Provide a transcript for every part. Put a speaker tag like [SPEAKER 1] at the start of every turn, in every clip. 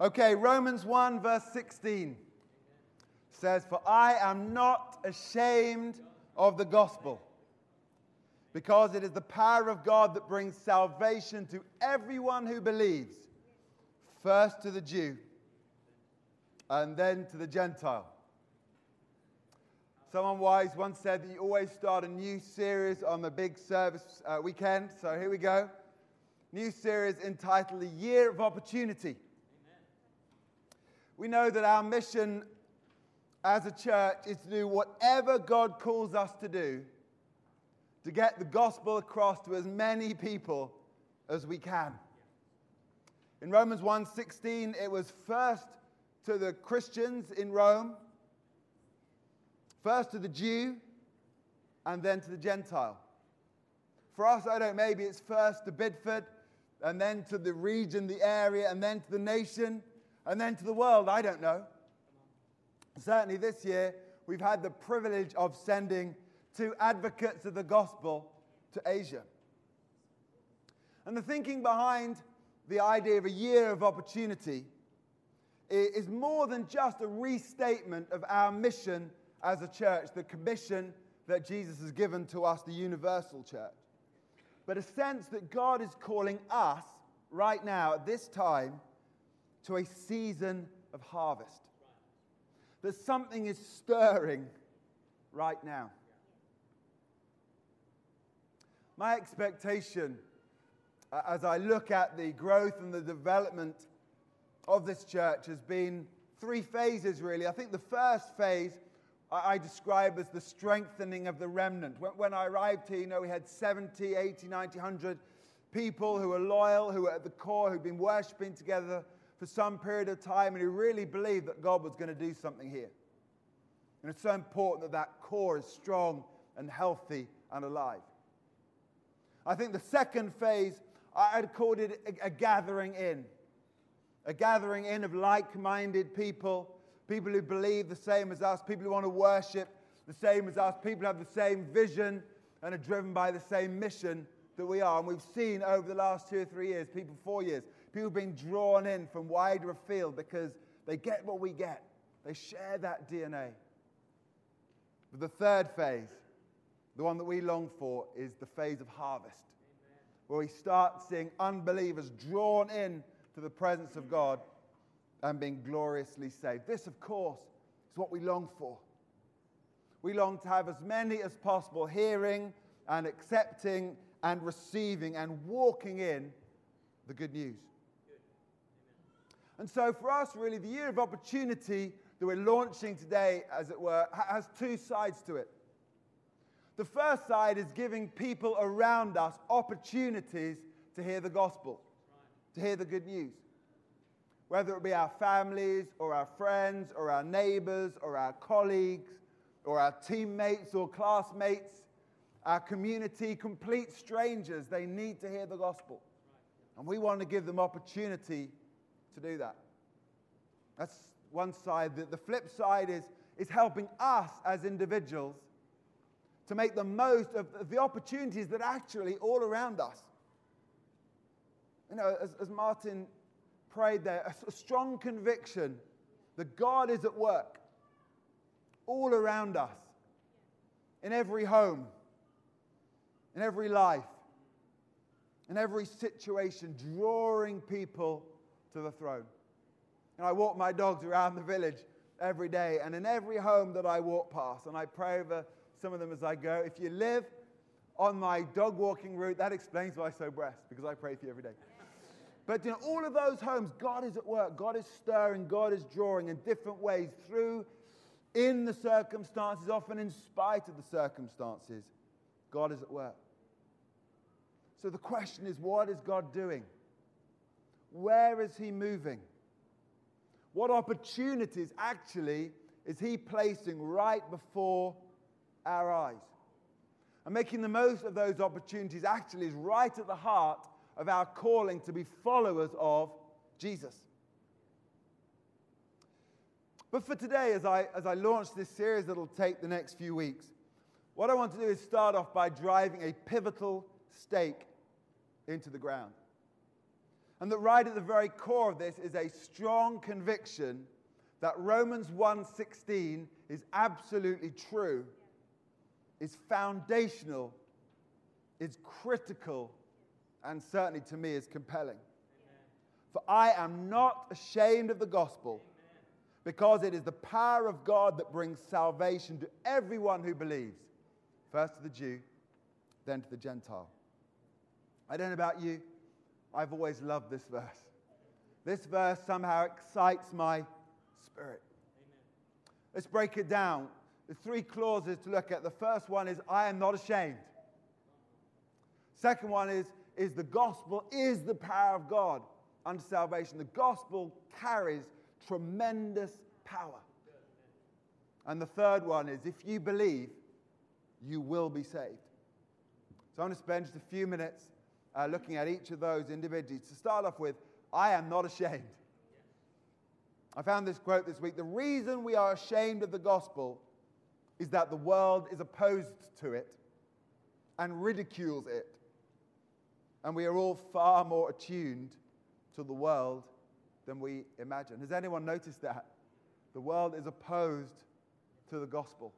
[SPEAKER 1] Okay, Romans 1, verse 16 says, For I am not ashamed of the gospel, because it is the power of God that brings salvation to everyone who believes, first to the Jew and then to the Gentile. Someone wise once said that you always start a new series on the big service uh, weekend. So here we go. New series entitled The Year of Opportunity. We know that our mission as a church is to do whatever God calls us to do to get the gospel across to as many people as we can. In Romans 1:16 it was first to the Christians in Rome, first to the Jew and then to the Gentile. For us, I don't maybe it's first to Bidford and then to the region, the area, and then to the nation, and then to the world. I don't know. Certainly this year, we've had the privilege of sending two advocates of the gospel to Asia. And the thinking behind the idea of a year of opportunity is more than just a restatement of our mission as a church, the commission that Jesus has given to us, the universal church, but a sense that God is calling us right now at this time to a season of harvest that something is stirring right now. My expectation uh, as I look at the growth and the development of this church has been three phases, really. I think the first phase I, describe as the strengthening of the remnant. When, when I arrived here, you know, we had 70, 80, 90, 100 people who were loyal, who were at the core, who'd been worshiping together for some period of time and who really believed that God was going to do something here. And it's so important that that core is strong and healthy and alive. I think the second phase, I'd called it a, a gathering in. A gathering in of like minded people, people who believe the same as us, people who want to worship the same as us, people who have the same vision and are driven by the same mission that we are. And we've seen over the last two or three years, people, four years, People being drawn in from wider afield because they get what we get. They share that DNA. But the third phase, the one that we long for, is the phase of harvest, Amen. where we start seeing unbelievers drawn in to the presence of God and being gloriously saved. This, of course, is what we long for. We long to have as many as possible hearing and accepting and receiving and walking in the good news. And so, for us, really, the year of opportunity that we're launching today, as it were, has two sides to it. The first side is giving people around us opportunities to hear the gospel, to hear the good news. Whether it be our families, or our friends, or our neighbors, or our colleagues, or our teammates or classmates, our community, complete strangers, they need to hear the gospel. And we want to give them opportunity to do that. That's one side. The, flip side is, is helping us as individuals to make the most of the opportunities that actually all around us. You know, as, as Martin prayed there, a, a strong conviction that God is at work all around us, in every home, in every life, in every situation, drawing people to the throne. And I walk my dogs around the village every day, and in every home that I walk past, and I pray over some of them as I go. If you live on my dog walking route, that explains why I so blessed, because I pray for you every day. But you know, all of those homes, God is at work. God is stirring. God is drawing in different ways through, in the circumstances, often in spite of the circumstances. God is at work. So the question is, what is God doing? Where is he moving? What opportunities actually is he placing right before our eyes? And making the most of those opportunities actually is right at the heart of our calling to be followers of Jesus. But for today, as I, as I launch this series that'll take the next few weeks, what I want to do is start off by driving a pivotal stake into the ground. And that right at the very core of this is a strong conviction that Romans 1:16 is absolutely true, is foundational, is critical, and certainly to me is compelling. For I am not ashamed of the gospel because it is the power of God that brings salvation to everyone who believes, first to the Jew, then to the Gentile. I don't know about you, I've always loved this verse. This verse somehow excites my spirit. Let's break it down. There's three clauses to look at. The first one is, I am not ashamed. Second one is, is the gospel is the power of God unto salvation. The gospel carries tremendous power. And the third one is, if you believe, you will be saved. So I'm going to spend just a few minutes uh, looking at each of those individually. To start off with, I am not ashamed. I found this quote this week. The reason we are ashamed of the gospel is that the world is opposed to it and ridicules it. And we are all far more attuned to the world than we imagine. Has anyone noticed that? The world is opposed to the gospel.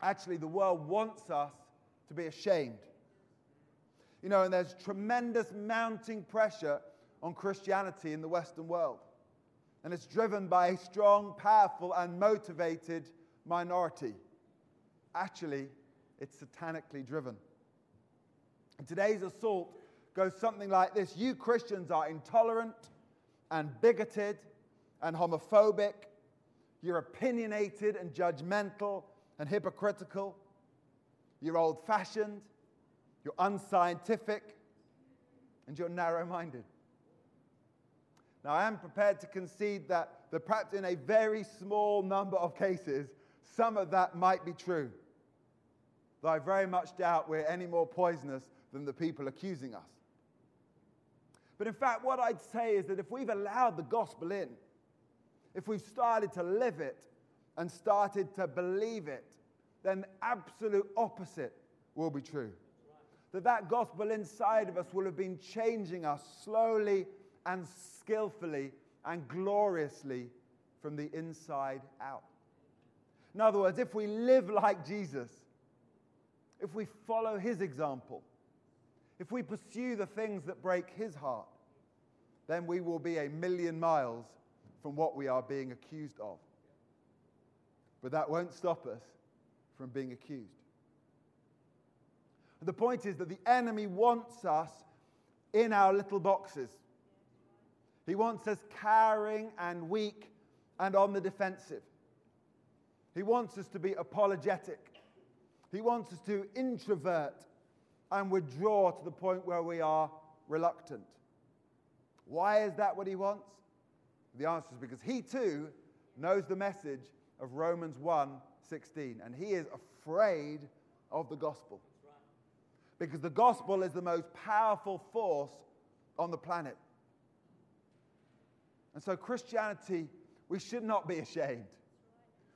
[SPEAKER 1] Actually, the world wants us to be ashamed. You know, and there's tremendous mounting pressure on Christianity in the Western world. And it's driven by a strong, powerful, and motivated minority. Actually, it's satanically driven. And today's assault goes something like this You Christians are intolerant and bigoted and homophobic. You're opinionated and judgmental and hypocritical. You're old fashioned. You're unscientific. And you're narrow minded. Now, I am prepared to concede that, that perhaps in a very small number of cases, some of that might be true. Though I very much doubt we're any more poisonous than the people accusing us. But in fact, what I'd say is that if we've allowed the gospel in, if we've started to live it and started to believe it, then the absolute opposite will be true. That that gospel inside of us will have been changing us slowly and skillfully and gloriously from the inside out. In other words, if we live like Jesus, if we follow his example, if we pursue the things that break his heart, then we will be a million miles from what we are being accused of. But that won't stop us from being accused. The point is that the enemy wants us in our little boxes. He wants us cowering and weak and on the defensive. He wants us to be apologetic. He wants us to introvert and withdraw to the point where we are reluctant. Why is that what he wants? The answer is because he too knows the message of Romans 1 16, and he is afraid of the gospel. Because the gospel is the most powerful force on the planet. And so, Christianity, we should not be ashamed.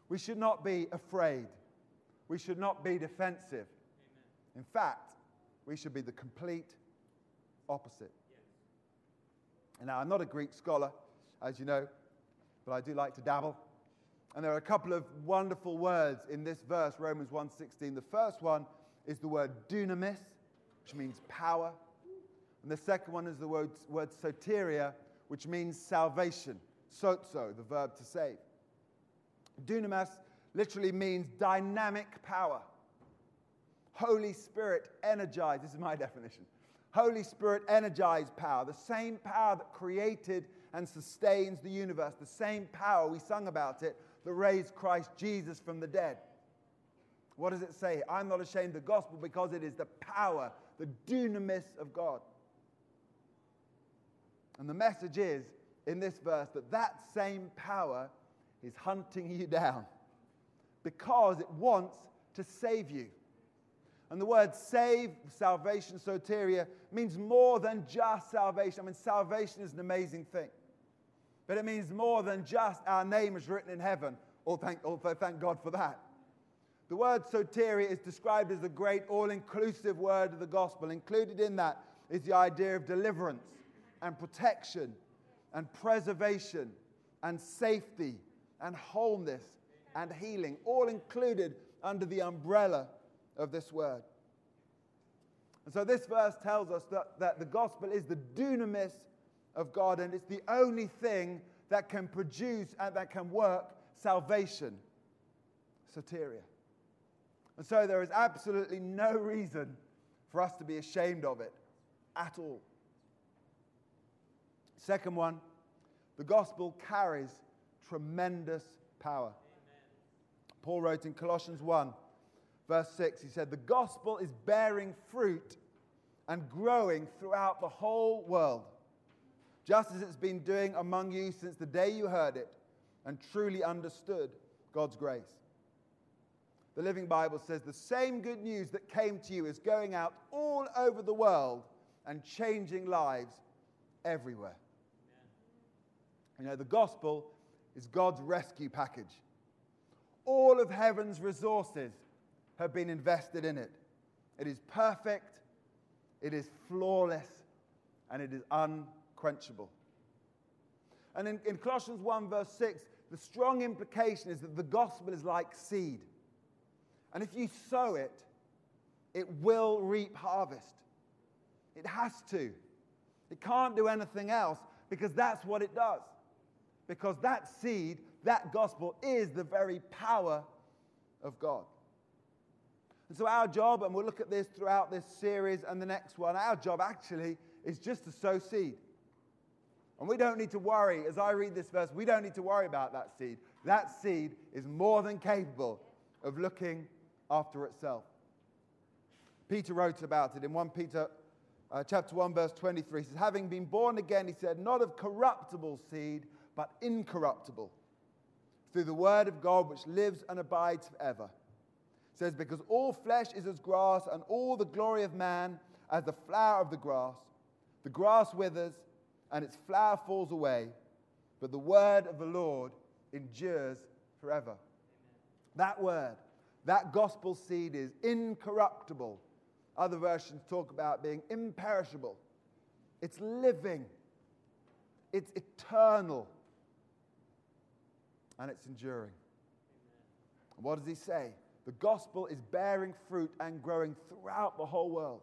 [SPEAKER 1] We should not be afraid. We should not be defensive. In fact, we should be the complete opposite. And now, I'm not a Greek scholar, as you know, but I do like to dabble. And there are a couple of wonderful words in this verse, Romans 1:16. The first one is the word dunamis, which means power. And the second one is the word, word soteria, which means salvation. Sozo, the verb to save. Dunamis literally means dynamic power. Holy Spirit energized. This is my definition. Holy Spirit energized power, the same power that created and sustains the universe, the same power, we sung about it, that raised Christ Jesus from the dead. What does it say? I'm not ashamed of the gospel because it is the power, the dunamis of God. And the message is in this verse that that same power is hunting you down because it wants to save you. And the word save, salvation, soteria, means more than just salvation. I mean, salvation is an amazing thing. But it means more than just our name is written in heaven. Or thank, although thank God for that. The word soteria is described as a great all inclusive word of the gospel. Included in that is the idea of deliverance and protection and preservation and safety and wholeness and healing, all included under the umbrella of this word. And so this verse tells us that, that the gospel is the dunamis of God, and it's the only thing that can produce and that can work salvation, soteria. And so there is absolutely no reason for us to be ashamed of it at all. Second one, the gospel carries tremendous power. Amen. Paul wrote in Colossians 1, verse 6, he said, The gospel is bearing fruit and growing throughout the whole world, just as it's been doing among you since the day you heard it and truly understood God's grace. The Living Bible says the same good news that came to you is going out all over the world and changing lives everywhere. Amen. You know, the gospel is God's rescue package. All of heaven's resources have been invested in it. It is perfect, it is flawless, and it is unquenchable. And in, in Colossians 1, verse 6, the strong implication is that the gospel is like seed. And if you sow it, it will reap harvest. It has to. It can't do anything else because that's what it does. Because that seed, that gospel, is the very power of God. And so, our job, and we'll look at this throughout this series and the next one, our job actually is just to sow seed. And we don't need to worry, as I read this verse, we don't need to worry about that seed. That seed is more than capable of looking after itself. Peter wrote about it in 1 Peter uh, chapter 1, verse 23. He says, Having been born again, he said, not of corruptible seed, but incorruptible, through the word of God which lives and abides forever. It says, Because all flesh is as grass, and all the glory of man as the flower of the grass. The grass withers and its flower falls away, but the word of the Lord endures forever. That word, that gospel seed is incorruptible. Other versions talk about being imperishable. It's living, it's eternal, and it's enduring. And what does he say? The gospel is bearing fruit and growing throughout the whole world.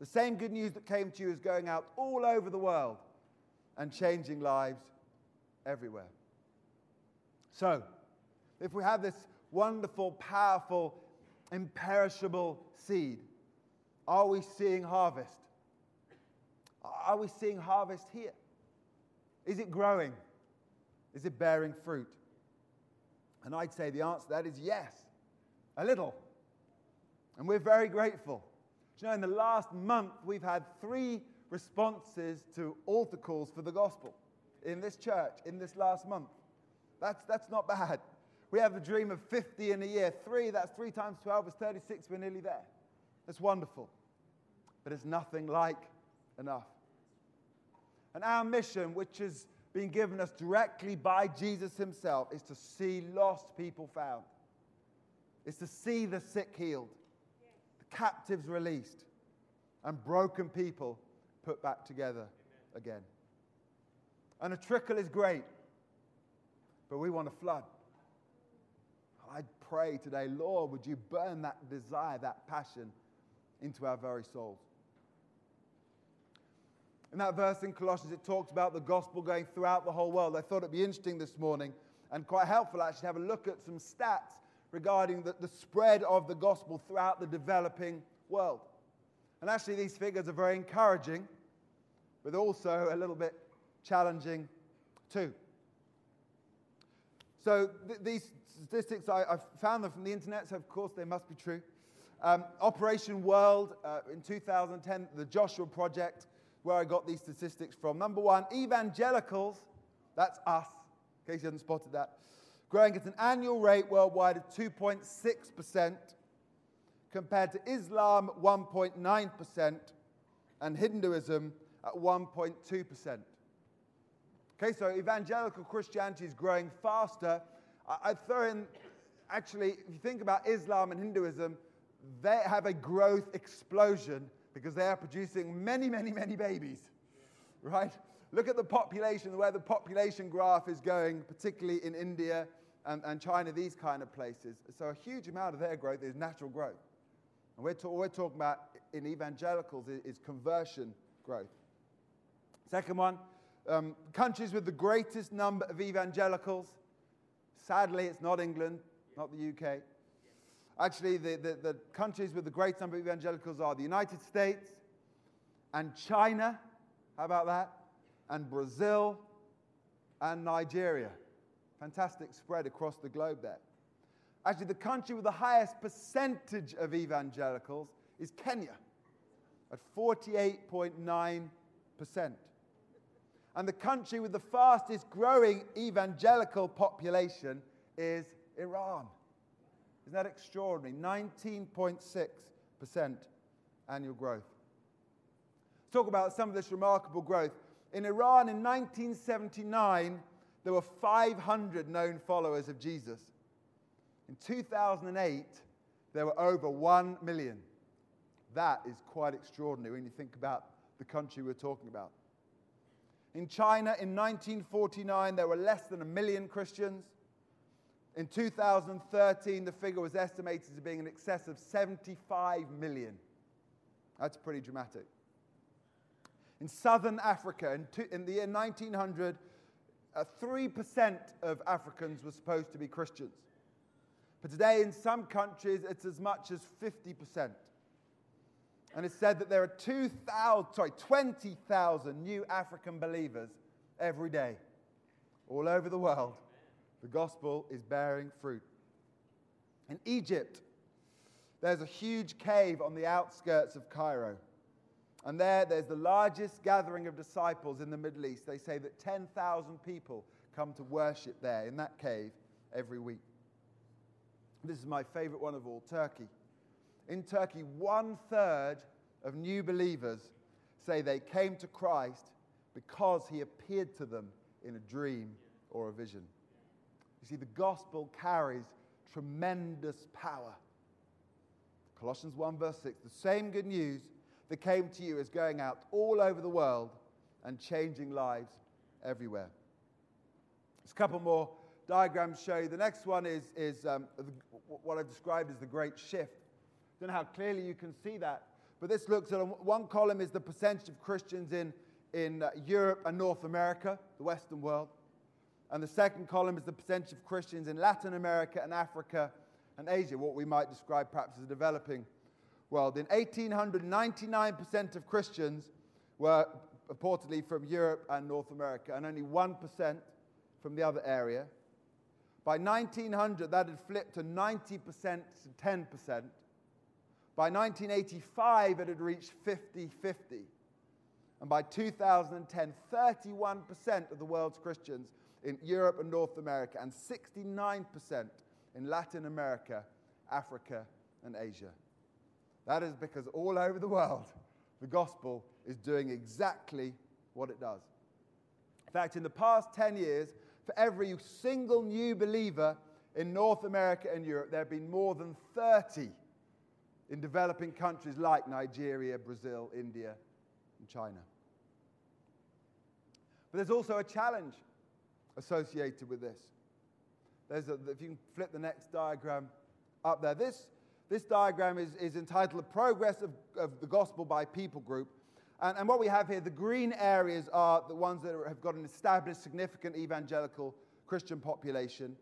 [SPEAKER 1] The same good news that came to you is going out all over the world and changing lives everywhere. So, if we have this wonderful, powerful, imperishable seed, are we seeing harvest? Are we seeing harvest here? Is it growing? Is it bearing fruit? And I'd say the answer to that is yes, a little. And we're very grateful. Do you know, in the last month, we've had three responses to altar calls for the gospel in this church in this last month. That's, that's not bad. We have a dream of 50 in a year. Three, that's three times 12 is 36. We're nearly there. That's wonderful. But it's nothing like enough. And our mission, which has been given us directly by Jesus himself, is to see lost people found. It's to see the sick healed, the captives released, and broken people put back together again. And a trickle is great, but we want a flood. Pray today, Lord, would you burn that desire, that passion into our very souls? In that verse in Colossians, it talks about the gospel going throughout the whole world. I thought it'd be interesting this morning and quite helpful actually to have a look at some stats regarding the, the spread of the gospel throughout the developing world. And actually, these figures are very encouraging but also a little bit challenging too. So th- these statistics, I, found them from the internet, so of course they must be true. Um, Operation World uh, in 2010, the Joshua Project, where I got these statistics from. Number one, evangelicals, that's us, in case you hadn't spotted that, growing at an annual rate worldwide of 2.6%, compared to Islam, 1.9%, and Hinduism, at 1.2%. Okay, so evangelical Christianity is growing faster. I, throw in, actually, if you think about Islam and Hinduism, they have a growth explosion because they are producing many, many, many babies, right? Look at the population, where the population graph is going, particularly in India and, and China, these kind of places. So a huge amount of their growth is natural growth. And we're, ta- we're talking about in evangelicals is, is conversion growth. Second one, um, countries with the greatest number of evangelicals. Sadly, it's not England, not the UK. Actually, the, the, the countries with the greatest number of evangelicals are the United States and China. How about that? And Brazil and Nigeria. Fantastic spread across the globe there. Actually, the country with the highest percentage of evangelicals is Kenya at 48.9%. And the country with the fastest growing evangelical population is Iran. Isn't that extraordinary? 19.6% annual growth. Let's talk about some of this remarkable growth. In Iran in 1979, there were 500 known followers of Jesus. In 2008, there were over 1 million. That is quite extraordinary when you think about the country we're talking about. In China in 1949, there were less than a million Christians. In 2013, the figure was estimated to be in excess of 75 million. That's pretty dramatic. In southern Africa, in, two, in the year 1900, uh, 3% of Africans were supposed to be Christians. But today, in some countries, it's as much as 50%. And it's said that there are 2,000, sorry, 20,000 new African believers every day, all over the world. The gospel is bearing fruit. In Egypt, there's a huge cave on the outskirts of Cairo. And there, there's the largest gathering of disciples in the Middle East. They say that 10,000 people come to worship there in that cave every week. This is my favorite one of all Turkey. In Turkey, one third of new believers say they came to Christ because he appeared to them in a dream or a vision. You see, the gospel carries tremendous power. Colossians 1, verse 6 the same good news that came to you is going out all over the world and changing lives everywhere. There's a couple more diagrams show you. The next one is, is um, what I've described as the great shift. Don't know how clearly you can see that, but this looks at one column is the percentage of Christians in, in uh, Europe and North America, the Western world. And the second column is the percentage of Christians in Latin America and Africa and Asia, what we might describe perhaps as a developing world. In 1800, 99% of Christians were reportedly from Europe and North America, and only 1% from the other area. By 1900, that had flipped to 90% to 10%. By 1985, it had reached 50 50. And by 2010, 31% of the world's Christians in Europe and North America, and 69% in Latin America, Africa, and Asia. That is because all over the world, the gospel is doing exactly what it does. In fact, in the past 10 years, for every single new believer in North America and Europe, there have been more than 30 in developing countries like Nigeria, Brazil, India, and China. But there's also a challenge associated with this. There's a, if you can flip the next diagram up there, this, this diagram is, is entitled Progress of, of the Gospel by People Group. And, and, what we have here, the green areas are the ones that have got an established, significant evangelical Christian population.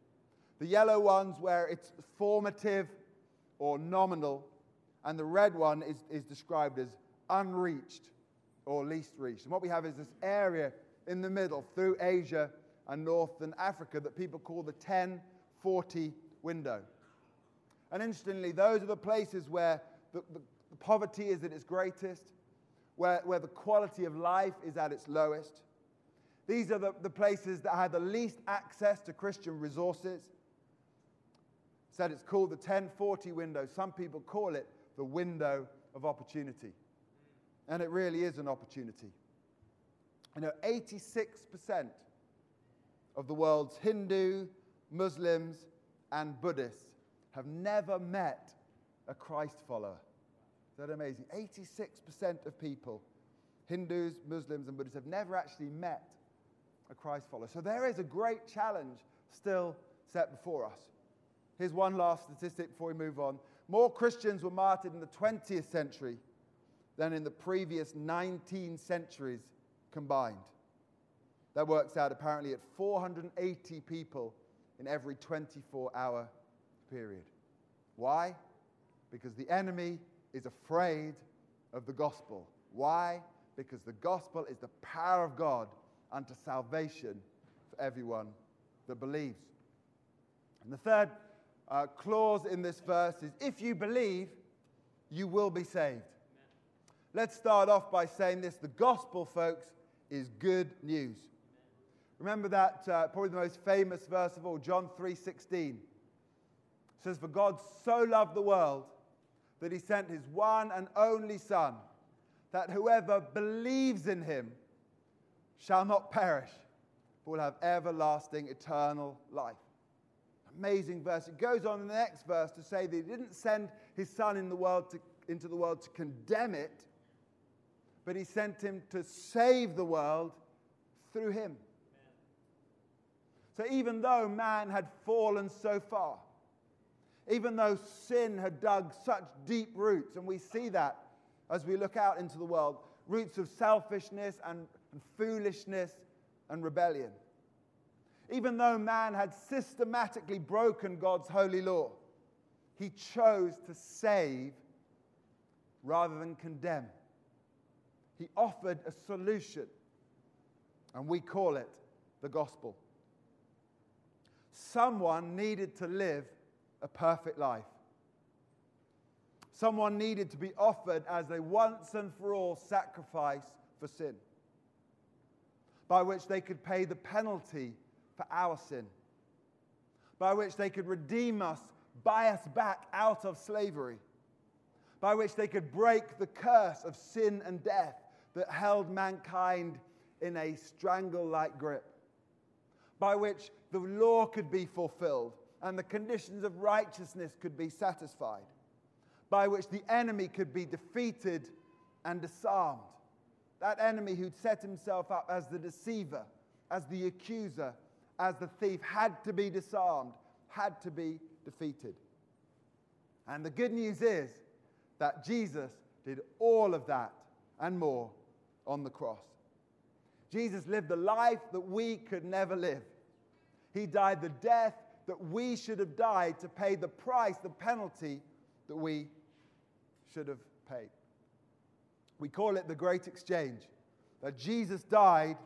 [SPEAKER 1] The yellow ones where it's formative or nominal. And the red one is, is described as unreached or least reached. And what we have is this area in the middle through Asia and Northern Africa that people call the 1040 window. And interestingly, those are the places where the, the, the poverty is at its greatest, where, where the quality of life is at its lowest. These are the, the places that have the least access to Christian resources. Said it's called the 1040 window. Some people call it the window of opportunity. And it really is an opportunity. You know, 86% of the world's Hindu, Muslims, and Buddhists have never met a Christ follower. Is that amazing? 86% of people, Hindus, Muslims, and Buddhists, have never actually met a Christ follower. So there is a great challenge still set before us. Here's one last statistic before we move on. More Christians were martyred in the 20th century than in the previous 19 centuries combined. That works out apparently at 480 people in every 24 hour period. Why? Because the enemy is afraid of the gospel. Why? Because the gospel is the power of God unto salvation for everyone that believes. And the third uh, clause in this verse is if you believe, you will be saved. Let's start off by saying this the gospel, folks, is good news. Remember that uh, probably the most famous verse of all, John 3:16. says, For God so loved the world that he sent his one and only Son, that whoever believes in him shall not perish, but will have everlasting, eternal life. Amazing verse. It goes on in the next verse to say that he didn't send his Son in the world to, into the world to condemn it, but he sent him to save the world through him. So even though man had fallen so far, even though sin had dug such deep roots, and we see that as we look out into the world roots of selfishness and, and foolishness and rebellion. Even though man had systematically broken God's holy law, he chose to save rather than condemn. He offered a solution, and we call it the gospel. Someone needed to live a perfect life. Someone needed to be offered as a once and for all sacrifice for sin, by which they could pay the penalty for our sin, by which they could redeem us, buy us back out of slavery, by which they could break the curse of sin and death that held mankind in a strangle like grip, by which the law could be fulfilled and the conditions of righteousness could be satisfied, by which the enemy could be defeated and disarmed. That enemy who'd set himself up as the deceiver, as the accuser, as the thief had to be disarmed, had to be defeated. And the good news is that Jesus did all of that and more on the cross. Jesus lived the life that we could never live. He died the death that we should have died to pay the price, the penalty that we should have paid. We call it the great exchange. That Jesus died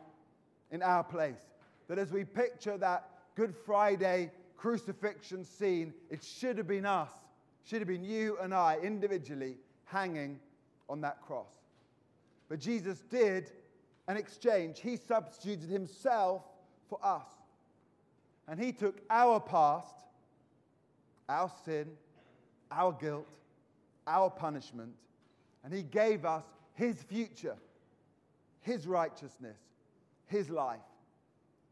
[SPEAKER 1] in our place. That as we picture that Good Friday crucifixion scene, it should have been us, should have been you and I individually hanging on that cross. But Jesus did an exchange. He substituted himself for us. And he took our past, our sin, our guilt, our punishment, and he gave us his future, his righteousness, his life,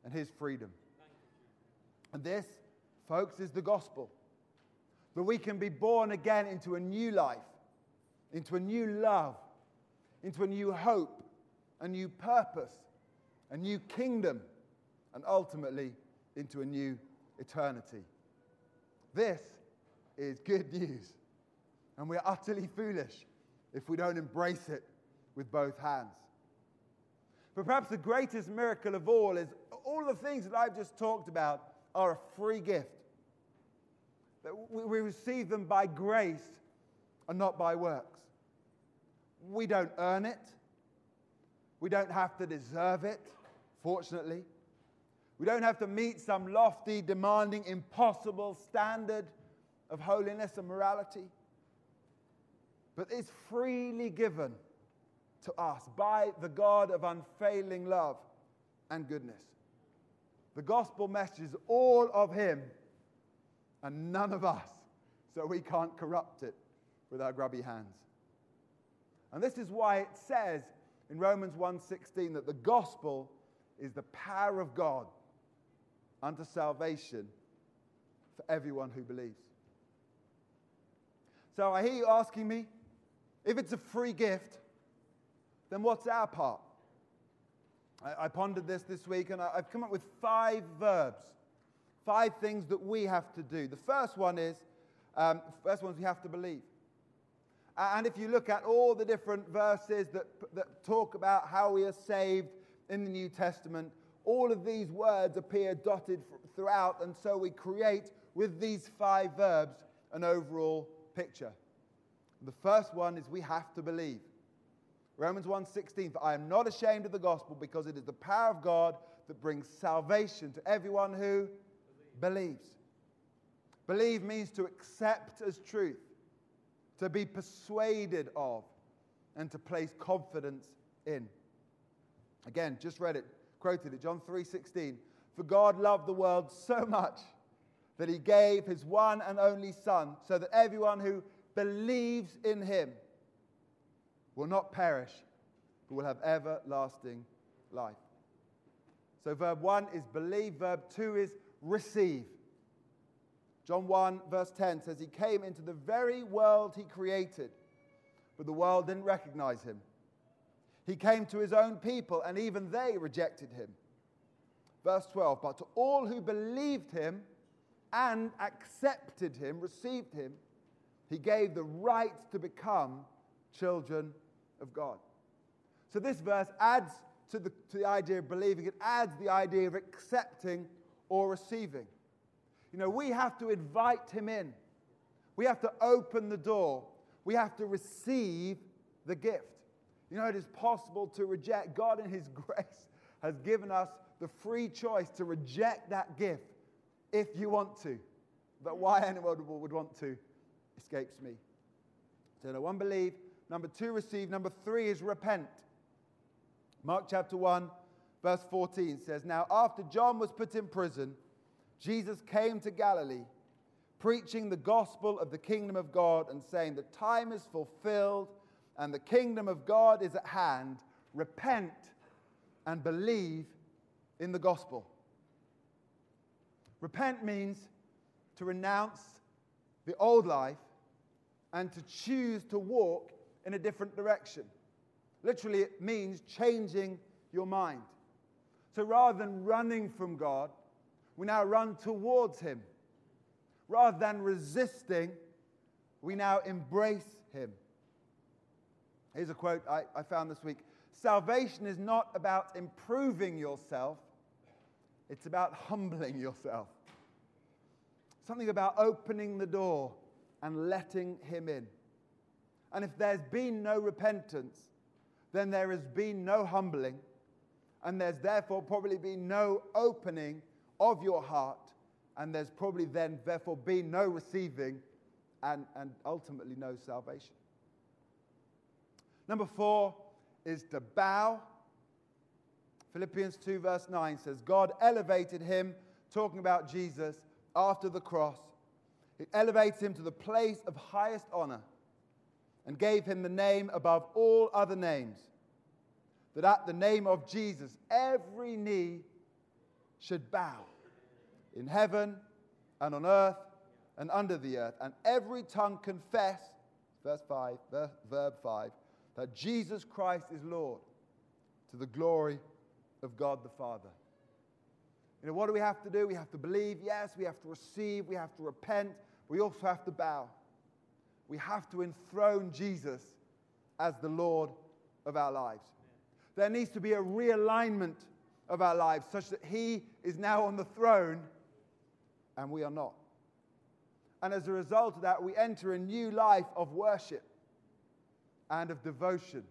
[SPEAKER 1] and his freedom. And this, folks, is the gospel. That we can be born again into a new life, into a new love, into a new hope, a new purpose, a new kingdom, and ultimately into a new eternity. This is good news. And we're utterly foolish if we don't embrace it with both hands. But perhaps the greatest miracle of all is all the things that I've just talked about are a free gift. That we receive them by grace and not by works. We don't earn it. We don't have to deserve it, fortunately. We don't have to meet some lofty, demanding, impossible standard of holiness and morality. But it's freely given to us by the God of unfailing love and goodness. The gospel message is all of Him and none of us, so we can't corrupt it with our grubby hands. And this is why it says in Romans 1:16 that the gospel is the power of God unto salvation for everyone who believes. So I hear you asking me, If it's a free gift, then what's our part? I, I pondered this this week and I, I've come up with five verbs, five things that we have to do. The first one is, um, first one is we have to believe. And if you look at all the different verses that, that talk about how we are saved in the New Testament, all of these words appear dotted throughout, and so we create with these five verbs an overall picture. The first one is we have to believe. Romans 1:16 For I am not ashamed of the gospel because it is the power of God that brings salvation to everyone who believes. Believe means to accept as truth, to be persuaded of, and to place confidence in. Again, just read it, quoted it, John 3:16. For God loved the world so much that he gave his one and only son so that everyone who believes in him will not perish, but will have everlasting life. So, verb one is believe, verb two is receive. John 1, verse 10 says, He came into the very world He created, but the world didn't recognize Him. He came to His own people, and even they rejected Him. Verse 12, but to all who believed Him and accepted Him, received Him, He gave the right to become children of God. So this verse adds to the, to the idea of believing, it adds the idea of accepting or receiving. You know, we have to invite him in. We have to open the door. We have to receive the gift. You know, it is possible to reject. God, in his grace, has given us the free choice to reject that gift if you want to. But why anyone would want to escapes me. So, no one, believe. Number two, receive. Number three is repent. Mark chapter 1, verse 14 says, Now, after John was put in prison, Jesus came to Galilee, preaching the gospel of the kingdom of God and saying, The time is fulfilled and the kingdom of God is at hand. Repent and believe in the gospel. Repent means to renounce the old life and to choose to walk in a different direction. Literally, it means changing your mind. So rather than running from God, we now run towards Him. Rather than resisting, we now embrace Him. Here's a quote I, I found this week Salvation is not about improving yourself, it's about humbling yourself. Something about opening the door and letting Him in. And if there's been no repentance, then there has been no humbling, and there's therefore probably been no opening of your heart, and there's probably then therefore been no receiving and, and ultimately no salvation. Number four is to bow. Philippians 2, verse 9 says, God elevated him, talking about Jesus, after the cross. It elevates him to the place of highest honor and gave him the name above all other names, that at the name of Jesus every knee should bow in heaven and on earth and under the earth, and every tongue confess, verse 5, verb 5, that Jesus Christ is Lord to the glory of God the Father. You know, what do we have to do? We have to believe, yes, we have to receive, we have to repent, we also have to bow we have to enthrone Jesus as the Lord of our lives. There needs to be a realignment of our lives such that He is now on the throne and we are not. And as a result of that, we enter a new life of worship and of devotion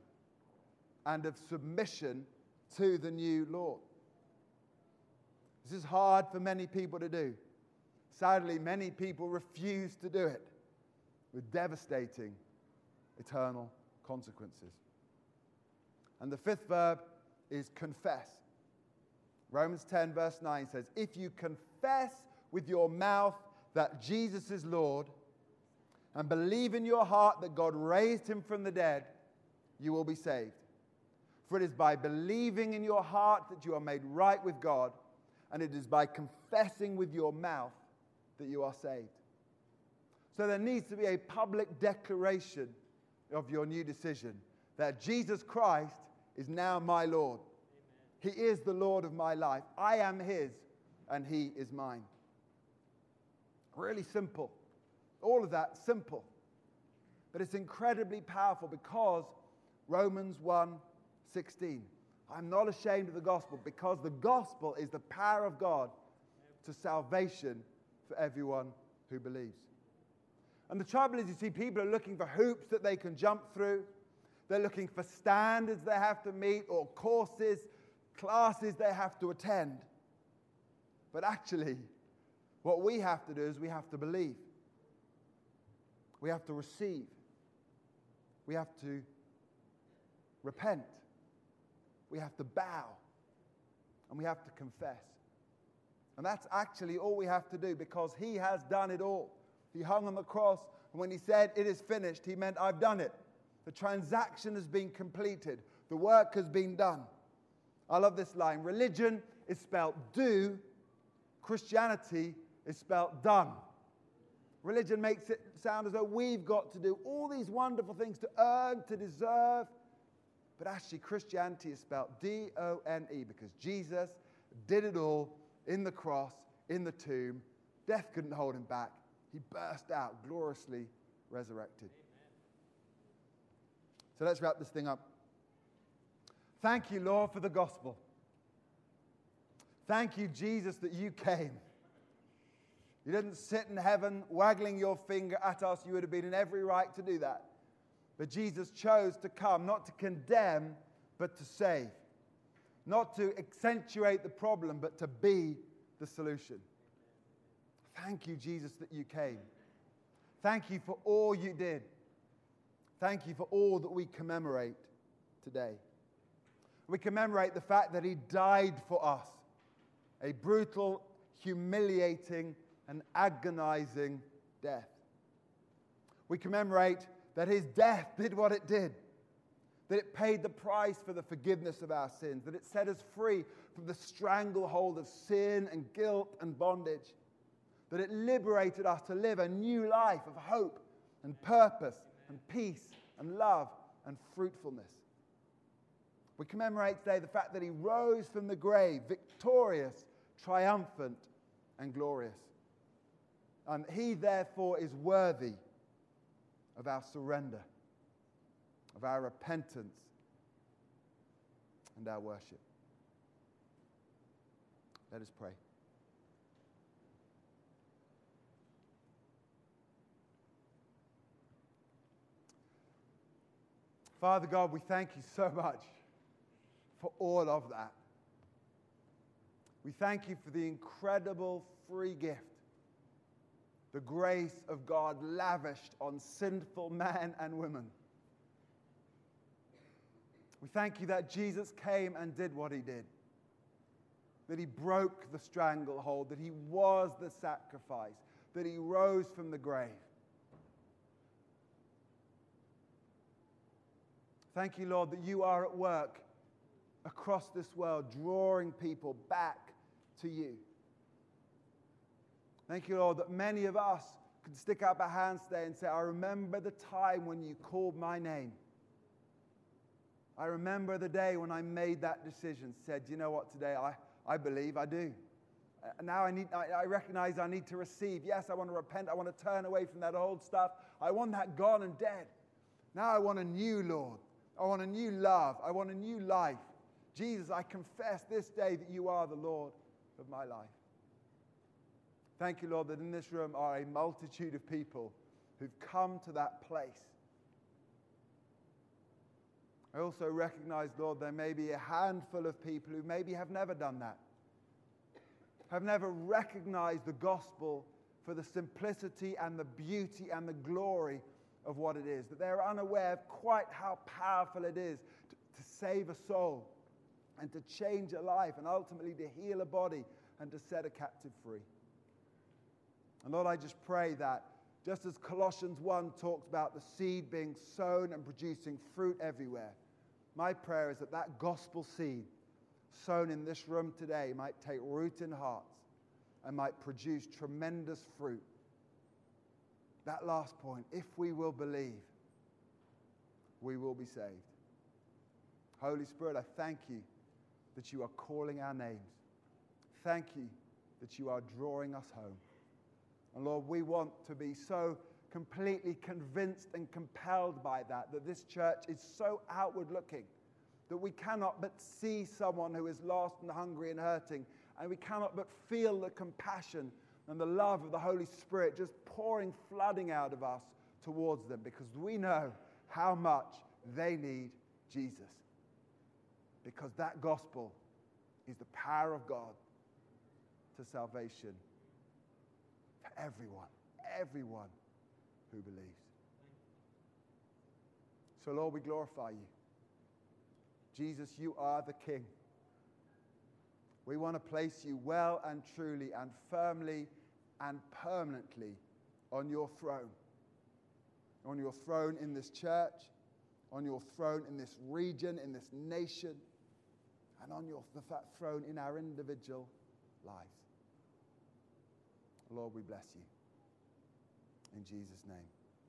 [SPEAKER 1] and of submission to the new Lord. This is hard for many people to do. Sadly, many people refuse to do it with devastating eternal consequences. And the fifth verb is confess. Romans 10, verse 9 says, If you confess with your mouth that Jesus is Lord and believe in your heart that God raised him from the dead, you will be saved. For it is by believing in your heart that you are made right with God, and it is by confessing with your mouth that you are saved. So there needs to be a public declaration of your new decision that Jesus Christ is now my Lord. He is the Lord of my life. I am His, and He is mine. Really simple. All of that simple. But it's incredibly powerful because Romans 1 16. I'm not ashamed of the gospel because the gospel is the power of God to salvation for everyone who believes. And the trouble is, you see, people are looking for hoops that they can jump through. They're looking for standards they have to meet or courses, classes they have to attend. But actually, what we have to do is we have to believe. We have to receive. We have to repent. We have to bow. And we have to confess. And that's actually all we have to do because He has done it all. He hung on the cross, and when He said, It is finished, He meant, I've done it. The transaction has been completed, the work has been done. I love this line religion is spelled do, Christianity is spelled done. Religion makes it sound as though we've got to do all these wonderful things to earn, to deserve. But actually, Christianity is spelled D O N E because Jesus did it all in the cross, in the tomb. Death couldn't hold him back. He burst out, gloriously resurrected. So let's wrap this thing up. Thank you, Lord, for the gospel. Thank you, Jesus, that you came. You didn't sit in heaven waggling your finger at us. You would have been in every right to do that. But Jesus chose to come not to condemn, but to save. Not to accentuate the problem, but to be the solution. Thank you, Jesus, that you came. Thank you for all you did. Thank you for all that we commemorate today. We commemorate the fact that He died for us a brutal, humiliating, and agonizing death. We commemorate that His death did what it did, that it paid the price for the forgiveness of our sins, that it set us free from the stranglehold of sin and guilt and bondage, that it liberated us to live a new life of hope and purpose and peace and love and fruitfulness. We commemorate today the fact that he rose from the grave, victorious, triumphant, and glorious. And he, therefore, is worthy of our surrender, of our repentance, and our worship. Let us pray. Father God, we thank you so much for all of that. We thank you for the incredible free gift, the grace of God lavished on sinful men and women. We thank you that Jesus came and did what he did, that he broke the stranglehold, that he was the sacrifice, that he rose from the grave. Thank you, Lord, that you are at work across this world, drawing people back to you. Thank you, Lord, that many of us can stick up our hands today and say, I remember the time when you called my name. I remember the day when I made that decision, said, you know what, today I, I believe I do. Uh, now I, need, I, I recognize I need to receive. Yes, I want to repent. I want to turn away from that old stuff. I want that gone and dead. Now I want a new Lord. I want a new love. I want a new life. Jesus, I confess this day that you are the Lord of my life. Thank you, Lord, that in this room are a multitude of people who've come to that place. I also recognize, Lord, there may be a handful of people who maybe have never done that, have never recognized the gospel for the simplicity and the beauty and the glory of what it is, that they're unaware of quite how powerful it is to, to save a soul and to change a life and ultimately to heal a body and to set a captive free. And Lord, I just pray that just as Colossians 1 talks about the seed being sown and producing fruit everywhere, my prayer is that that gospel seed sown in this room today might take root in hearts and might produce tremendous fruit that last point, if we will believe, we will be saved. Holy Spirit, I thank you that you are calling our names. Thank you that you are drawing us home. And Lord, we want to be so completely convinced and compelled by that, that this church is so outward looking that we cannot but see someone who is lost and hungry and hurting, and we cannot but feel the compassion and the love of the Holy Spirit just pouring, flooding out of us towards them because we know how much they need Jesus. Because that gospel is the power of God to salvation for everyone, everyone who believes. So, Lord, we glorify you. Jesus, you are the King. We want to place you well and truly and firmly and permanently on your throne. On your throne in this church, on your throne in this region, in this nation, and on your that throne in our individual lives. Lord, we bless you. In Jesus' name.